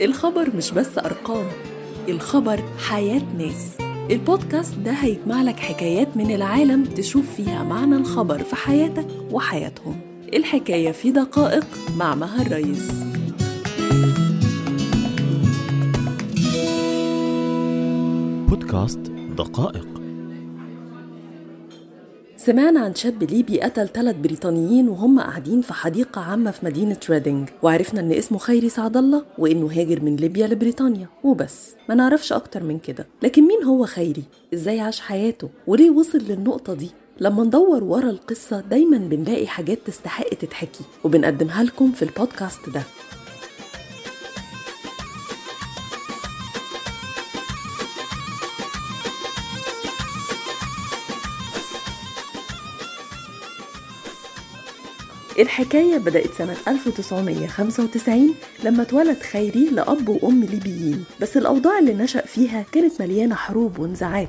الخبر مش بس أرقام الخبر حياة ناس. البودكاست ده هيجمع لك حكايات من العالم تشوف فيها معنى الخبر في حياتك وحياتهم. الحكاية في دقائق مع مها الرئيس بودكاست دقائق. سمعنا عن شاب ليبي قتل ثلاث بريطانيين وهم قاعدين في حديقة عامة في مدينة ريدنج وعرفنا إن اسمه خيري سعد الله وإنه هاجر من ليبيا لبريطانيا وبس ما نعرفش أكتر من كده لكن مين هو خيري؟ إزاي عاش حياته؟ وليه وصل للنقطة دي؟ لما ندور ورا القصة دايما بنلاقي حاجات تستحق تتحكي وبنقدمها لكم في البودكاست ده الحكاية بدأت سنة 1995 لما اتولد خيري لأب وأم ليبيين بس الأوضاع اللي نشأ فيها كانت مليانة حروب ونزاعات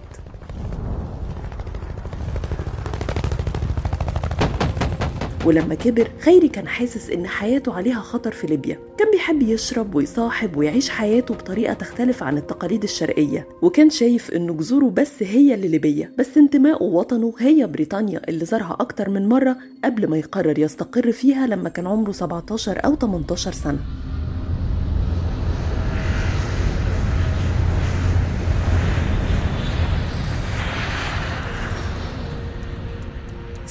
ولما كبر خيري كان حاسس إن حياته عليها خطر في ليبيا. كان بيحب يشرب ويصاحب ويعيش حياته بطريقة تختلف عن التقاليد الشرقية وكان شايف إن جذوره بس هي اللي ليبية بس انتمائه ووطنه هي بريطانيا اللي زارها أكتر من مرة قبل ما يقرر يستقر فيها لما كان عمره 17 أو 18 سنة.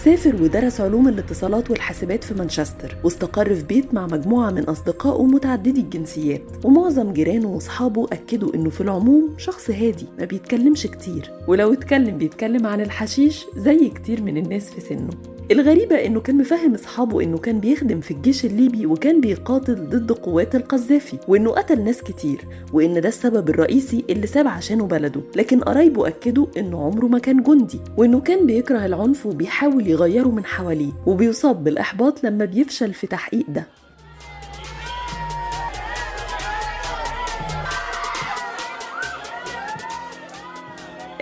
سافر ودرس علوم الاتصالات والحاسبات في مانشستر واستقر في بيت مع مجموعة من أصدقائه متعددي الجنسيات. ومعظم جيرانه وأصحابه أكدوا إنه في العموم شخص هادي ما بيتكلمش كتير. ولو اتكلم بيتكلم عن الحشيش زي كتير من الناس في سنه. الغريبة إنه كان مفهم أصحابه إنه كان بيخدم في الجيش الليبي وكان بيقاتل ضد قوات القذافي وإنه قتل ناس كتير وإن ده السبب الرئيسي اللي ساب عشانه بلده. لكن قرايبه أكدوا إنه عمره ما كان جندي وإنه كان بيكره العنف وبيحاول يغيره من حواليه وبيصاب بالإحباط لما بيفشل في تحقيق ده.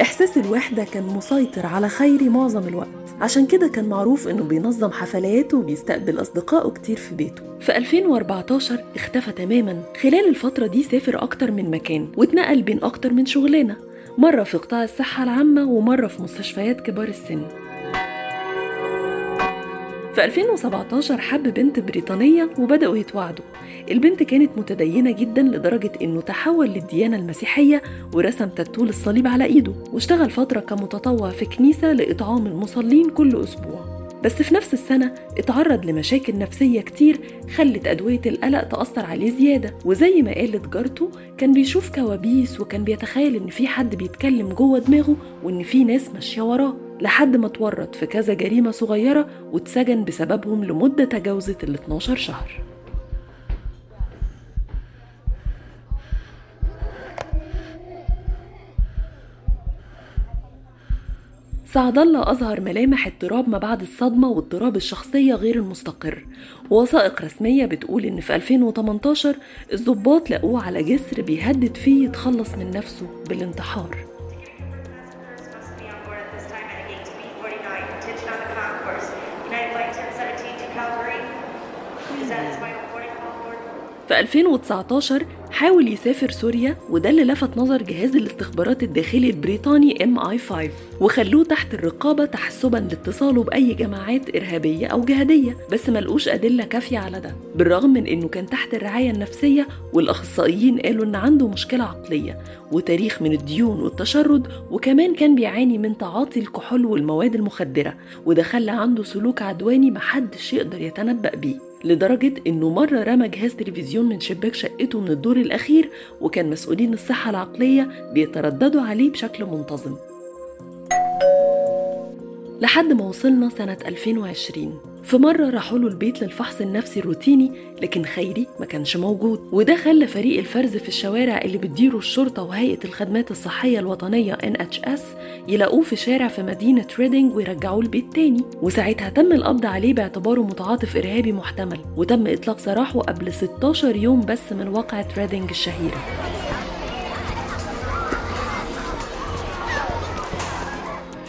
إحساس الوحدة كان مسيطر على خيري معظم الوقت. عشان كده كان معروف إنه بينظم حفلات وبيستقبل أصدقائه كتير في بيته. في 2014 اختفى تماما. خلال الفترة دي سافر أكتر من مكان واتنقل بين أكتر من شغلانة مرة في قطاع الصحة العامة ومرة في مستشفيات كبار السن. في 2017 حب بنت بريطانية وبدأوا يتواعدوا البنت كانت متدينة جدا لدرجة إنه تحول للديانة المسيحية ورسم تاتو الصليب على إيده واشتغل فترة كمتطوع في كنيسة لإطعام المصلين كل أسبوع. بس في نفس السنة اتعرض لمشاكل نفسية كتير خلت أدوية القلق تأثر عليه زيادة. وزي ما قالت جارته كان بيشوف كوابيس وكان بيتخيل إن في حد بيتكلم جوه دماغه وإن في ناس ماشية وراه. لحد ما اتورط في كذا جريمة صغيرة واتسجن بسببهم لمدة تجاوزت ال 12 شهر. سعد الله أظهر ملامح اضطراب ما بعد الصدمة واضطراب الشخصية غير المستقر. ووثائق رسمية بتقول إن في 2018 الضباط لقوه على جسر بيهدد فيه يتخلص من نفسه بالانتحار. attention on the concourse. United Flight 1017 to Calgary. Presents my boarding call board. في 2019 حاول يسافر سوريا وده اللي لفت نظر جهاز الاستخبارات الداخلي البريطاني ام اي 5 وخلوه تحت الرقابة تحسبا لاتصاله بأي جماعات إرهابية أو جهادية بس ملقوش أدلة كافية على ده بالرغم من إنه كان تحت الرعاية النفسية والأخصائيين قالوا إن عنده مشكلة عقلية وتاريخ من الديون والتشرد وكمان كان بيعاني من تعاطي الكحول والمواد المخدرة وده خلى عنده سلوك عدواني محدش يقدر يتنبأ بيه. لدرجة إنه مرة رمى جهاز تلفزيون من شباك شقته من الدور الأخير وكان مسؤولين الصحة العقلية بيترددوا عليه بشكل منتظم. لحد ما وصلنا سنة 2020 في مرة راحوا له البيت للفحص النفسي الروتيني لكن خيري ما كانش موجود. وده خلى فريق الفرز في الشوارع اللي بتديره الشرطة وهيئة الخدمات الصحية الوطنية NHS يلاقوه في شارع في مدينة ريدنج ويرجعوه البيت تاني. وساعتها تم القبض عليه باعتباره متعاطف إرهابي محتمل وتم إطلاق سراحه قبل 16 يوم بس من واقعة ريدنج الشهيرة.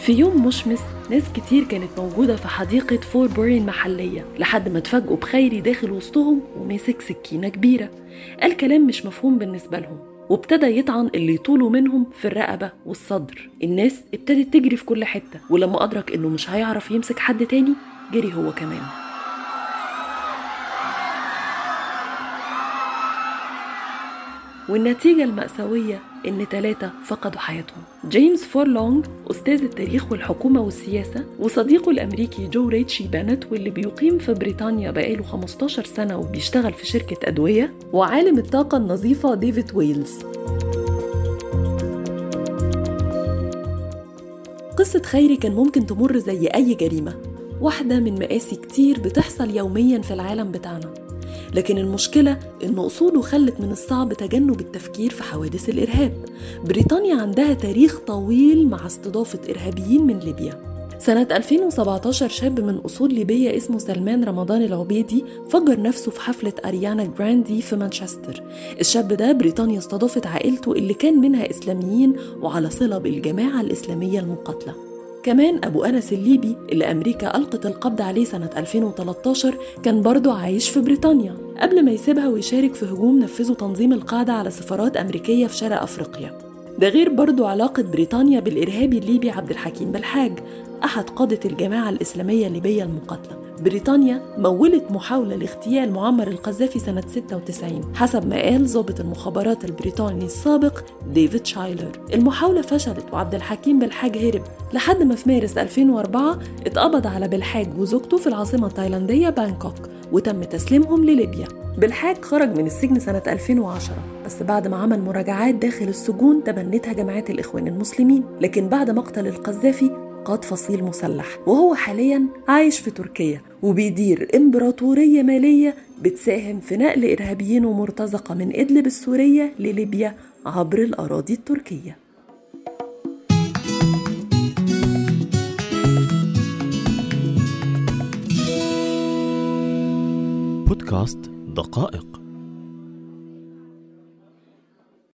في يوم مشمس ناس كتير كانت موجودة في حديقة فور بوري المحلية لحد ما اتفاجئوا بخيري داخل وسطهم وماسك سكينة كبيرة. قال كلام مش مفهوم بالنسبة لهم وابتدى يطعن اللي يطولوا منهم في الرقبة والصدر. الناس ابتدت تجري في كل حتة ولما أدرك إنه مش هيعرف يمسك حد تاني جري هو كمان. والنتيجة المأساوية إن ثلاثة فقدوا حياتهم. جيمس فورلونج أستاذ التاريخ والحكومة والسياسة وصديقه الأمريكي جو ريتشي بانت واللي بيقيم في بريطانيا بقاله 15 سنة وبيشتغل في شركة أدوية وعالم الطاقة النظيفة ديفيد ويلز. قصة خيري كان ممكن تمر زي أي جريمة واحدة من مآسي كتير بتحصل يوميا في العالم بتاعنا. لكن المشكلة إن أصوله خلت من الصعب تجنب التفكير في حوادث الإرهاب. بريطانيا عندها تاريخ طويل مع استضافة إرهابيين من ليبيا. سنة 2017 شاب من أصول ليبية اسمه سلمان رمضان العبيدي فجر نفسه في حفلة أريانا جراندي في مانشستر. الشاب ده بريطانيا استضافت عائلته اللي كان منها إسلاميين وعلى صلة بالجماعة الإسلامية المقاتلة. كمان أبو أنس الليبي اللي أمريكا ألقت القبض عليه سنة 2013 كان برضه عايش في بريطانيا. قبل ما يسيبها ويشارك في هجوم نفذه تنظيم القاعدة على سفارات أمريكية في شرق أفريقيا. ده غير برضه علاقة بريطانيا بالإرهابي الليبي عبد الحكيم بالحاج أحد قادة الجماعة الإسلامية الليبية المقاتلة. بريطانيا مولت محاولة لاغتيال معمر القذافي سنة 96 حسب ما قال ضابط المخابرات البريطاني السابق ديفيد شايلر. المحاولة فشلت وعبد الحكيم بالحاج هرب لحد ما في مارس 2004 اتقبض على بالحاج وزوجته في العاصمة التايلاندية بانكوك وتم تسليمهم لليبيا. بالحاج خرج من السجن سنة 2010 بس بعد ما عمل مراجعات داخل السجون تبنتها جماعات الإخوان المسلمين لكن بعد مقتل القذافي قاد فصيل مسلح وهو حاليا عايش في تركيا وبيدير إمبراطورية مالية بتساهم في نقل إرهابيين ومرتزقة من إدلب السورية لليبيا عبر الأراضي التركية. بودكاست دقائق.